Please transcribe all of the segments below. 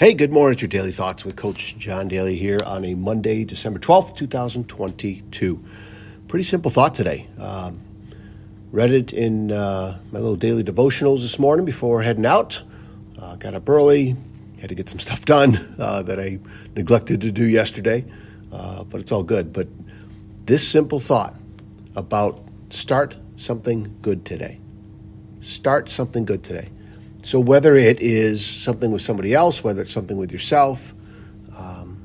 Hey, good morning. It's your Daily Thoughts with Coach John Daly here on a Monday, December 12th, 2022. Pretty simple thought today. Um, read it in uh, my little daily devotionals this morning before heading out. Uh, got up early, had to get some stuff done uh, that I neglected to do yesterday, uh, but it's all good. But this simple thought about start something good today. Start something good today. So, whether it is something with somebody else, whether it's something with yourself, um,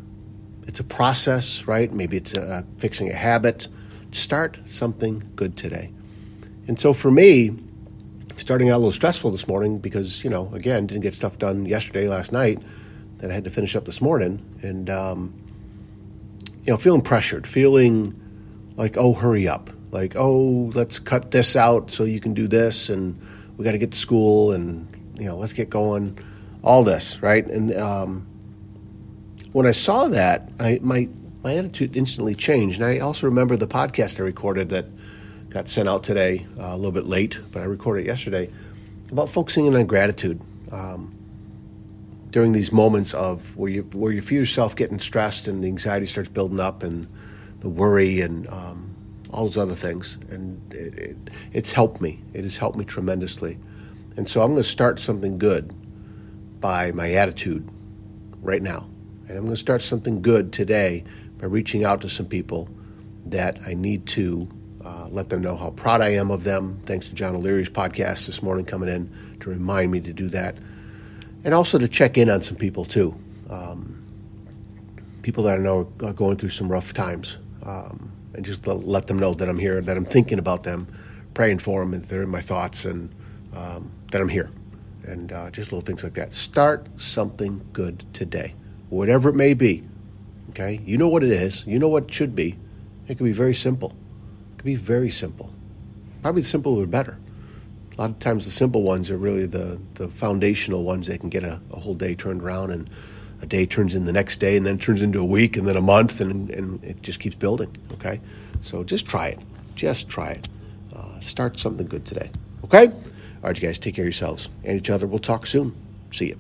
it's a process, right? Maybe it's a, fixing a habit. Start something good today. And so, for me, starting out a little stressful this morning because, you know, again, didn't get stuff done yesterday, last night that I had to finish up this morning. And, um, you know, feeling pressured, feeling like, oh, hurry up. Like, oh, let's cut this out so you can do this. And we got to get to school and you know, let's get going, all this, right? And um, when I saw that, I, my my attitude instantly changed. And I also remember the podcast I recorded that got sent out today, uh, a little bit late, but I recorded it yesterday about focusing on gratitude um, during these moments of where you where you feel yourself getting stressed and the anxiety starts building up and the worry and um, all those other things. And it, it, it's helped me. It has helped me tremendously. And so I'm going to start something good by my attitude right now. And I'm going to start something good today by reaching out to some people that I need to uh, let them know how proud I am of them. Thanks to John O'Leary's podcast this morning coming in to remind me to do that. And also to check in on some people too. Um, people that I know are going through some rough times. Um, and just let them know that I'm here, that I'm thinking about them, praying for them, and they're in my thoughts. And um, that I'm here. And uh, just little things like that. Start something good today, whatever it may be. Okay? You know what it is, you know what it should be. It could be very simple. It could be very simple. Probably the simpler the better. A lot of times the simple ones are really the, the foundational ones that can get a, a whole day turned around and a day turns in the next day and then turns into a week and then a month and, and it just keeps building. Okay? So just try it. Just try it. Uh, start something good today. Okay? All right, you guys, take care of yourselves and each other. We'll talk soon. See you.